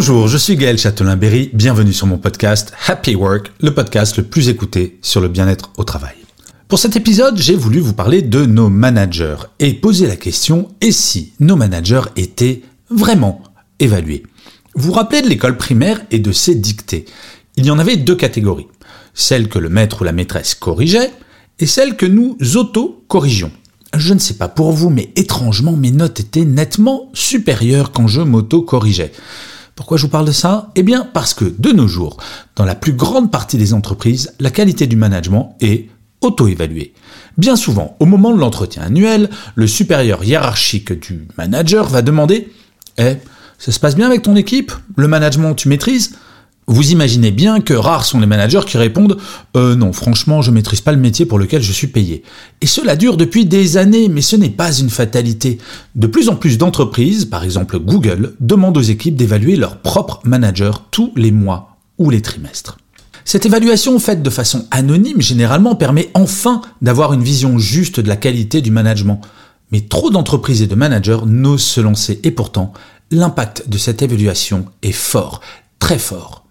Bonjour, je suis Gaël Châtelain-Berry, bienvenue sur mon podcast Happy Work, le podcast le plus écouté sur le bien-être au travail. Pour cet épisode, j'ai voulu vous parler de nos managers et poser la question et si nos managers étaient vraiment évalués? Vous vous rappelez de l'école primaire et de ses dictées? Il y en avait deux catégories, celle que le maître ou la maîtresse corrigeait et celle que nous auto-corrigions. Je ne sais pas pour vous, mais étrangement, mes notes étaient nettement supérieures quand je m'auto-corrigeais. Pourquoi je vous parle de ça? Eh bien parce que de nos jours, dans la plus grande partie des entreprises, la qualité du management est auto-évaluée. Bien souvent, au moment de l'entretien annuel, le supérieur hiérarchique du manager va demander Eh, ça se passe bien avec ton équipe? Le management, tu maîtrises? Vous imaginez bien que rares sont les managers qui répondent euh, non, franchement, je maîtrise pas le métier pour lequel je suis payé. Et cela dure depuis des années, mais ce n'est pas une fatalité. De plus en plus d'entreprises, par exemple Google, demandent aux équipes d'évaluer leur propre manager tous les mois ou les trimestres. Cette évaluation faite de façon anonyme généralement permet enfin d'avoir une vision juste de la qualité du management. Mais trop d'entreprises et de managers n'osent se lancer et pourtant, l'impact de cette évaluation est fort, très fort.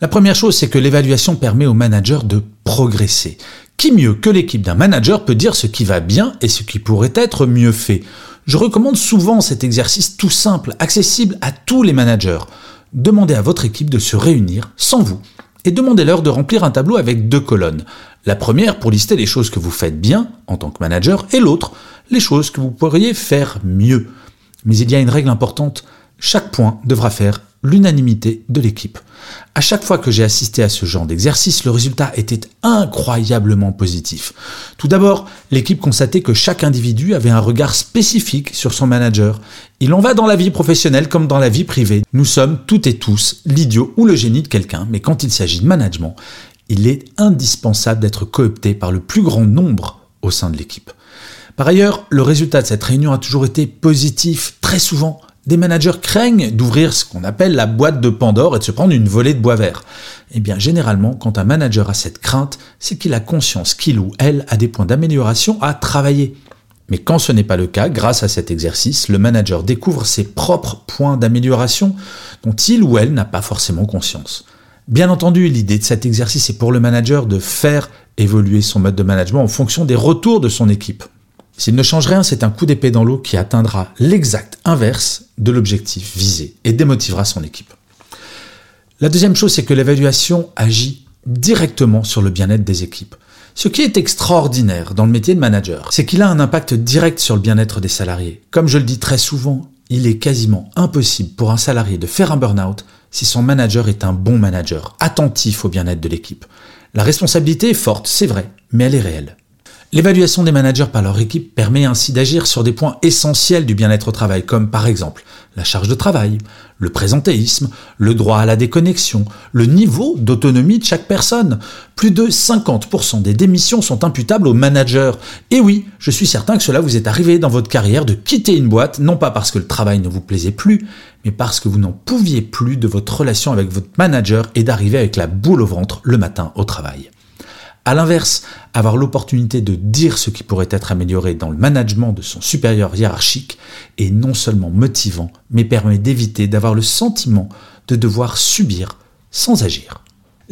La première chose, c'est que l'évaluation permet au manager de progresser. Qui mieux que l'équipe d'un manager peut dire ce qui va bien et ce qui pourrait être mieux fait? Je recommande souvent cet exercice tout simple, accessible à tous les managers. Demandez à votre équipe de se réunir sans vous et demandez-leur de remplir un tableau avec deux colonnes. La première pour lister les choses que vous faites bien en tant que manager et l'autre les choses que vous pourriez faire mieux. Mais il y a une règle importante, chaque point devra faire l'unanimité de l'équipe. À chaque fois que j'ai assisté à ce genre d'exercice, le résultat était incroyablement positif. Tout d'abord, l'équipe constatait que chaque individu avait un regard spécifique sur son manager. Il en va dans la vie professionnelle comme dans la vie privée. Nous sommes toutes et tous l'idiot ou le génie de quelqu'un, mais quand il s'agit de management, il est indispensable d'être coopté par le plus grand nombre au sein de l'équipe. Par ailleurs, le résultat de cette réunion a toujours été positif, très souvent des managers craignent d'ouvrir ce qu'on appelle la boîte de Pandore et de se prendre une volée de bois vert. Eh bien, généralement, quand un manager a cette crainte, c'est qu'il a conscience qu'il ou elle a des points d'amélioration à travailler. Mais quand ce n'est pas le cas, grâce à cet exercice, le manager découvre ses propres points d'amélioration dont il ou elle n'a pas forcément conscience. Bien entendu, l'idée de cet exercice est pour le manager de faire évoluer son mode de management en fonction des retours de son équipe. S'il ne change rien, c'est un coup d'épée dans l'eau qui atteindra l'exact inverse de l'objectif visé et démotivera son équipe. La deuxième chose, c'est que l'évaluation agit directement sur le bien-être des équipes. Ce qui est extraordinaire dans le métier de manager, c'est qu'il a un impact direct sur le bien-être des salariés. Comme je le dis très souvent, il est quasiment impossible pour un salarié de faire un burn-out si son manager est un bon manager, attentif au bien-être de l'équipe. La responsabilité est forte, c'est vrai, mais elle est réelle. L'évaluation des managers par leur équipe permet ainsi d'agir sur des points essentiels du bien-être au travail, comme par exemple la charge de travail, le présentéisme, le droit à la déconnexion, le niveau d'autonomie de chaque personne. Plus de 50% des démissions sont imputables aux managers. Et oui, je suis certain que cela vous est arrivé dans votre carrière de quitter une boîte, non pas parce que le travail ne vous plaisait plus, mais parce que vous n'en pouviez plus de votre relation avec votre manager et d'arriver avec la boule au ventre le matin au travail. À l'inverse, avoir l'opportunité de dire ce qui pourrait être amélioré dans le management de son supérieur hiérarchique est non seulement motivant, mais permet d'éviter d'avoir le sentiment de devoir subir sans agir.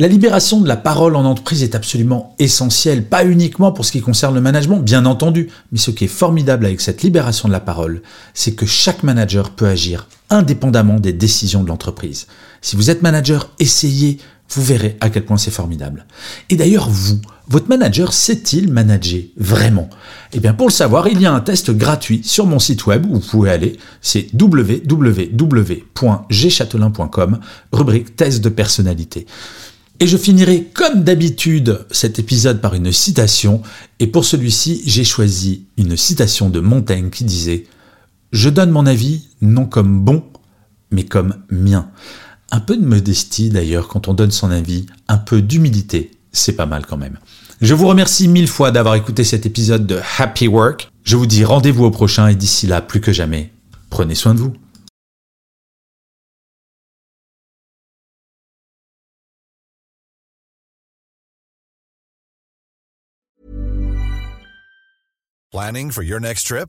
La libération de la parole en entreprise est absolument essentielle, pas uniquement pour ce qui concerne le management, bien entendu, mais ce qui est formidable avec cette libération de la parole, c'est que chaque manager peut agir indépendamment des décisions de l'entreprise. Si vous êtes manager, essayez vous verrez à quel point c'est formidable. Et d'ailleurs, vous, votre manager sait-il manager vraiment? Eh bien, pour le savoir, il y a un test gratuit sur mon site web où vous pouvez aller. C'est www.gchatelain.com, rubrique test de personnalité. Et je finirai comme d'habitude cet épisode par une citation, et pour celui-ci j'ai choisi une citation de Montaigne qui disait ⁇ Je donne mon avis non comme bon, mais comme mien. Un peu de modestie d'ailleurs quand on donne son avis, un peu d'humilité, c'est pas mal quand même. Je vous remercie mille fois d'avoir écouté cet épisode de Happy Work. Je vous dis rendez-vous au prochain et d'ici là, plus que jamais, prenez soin de vous. Planning for your next trip?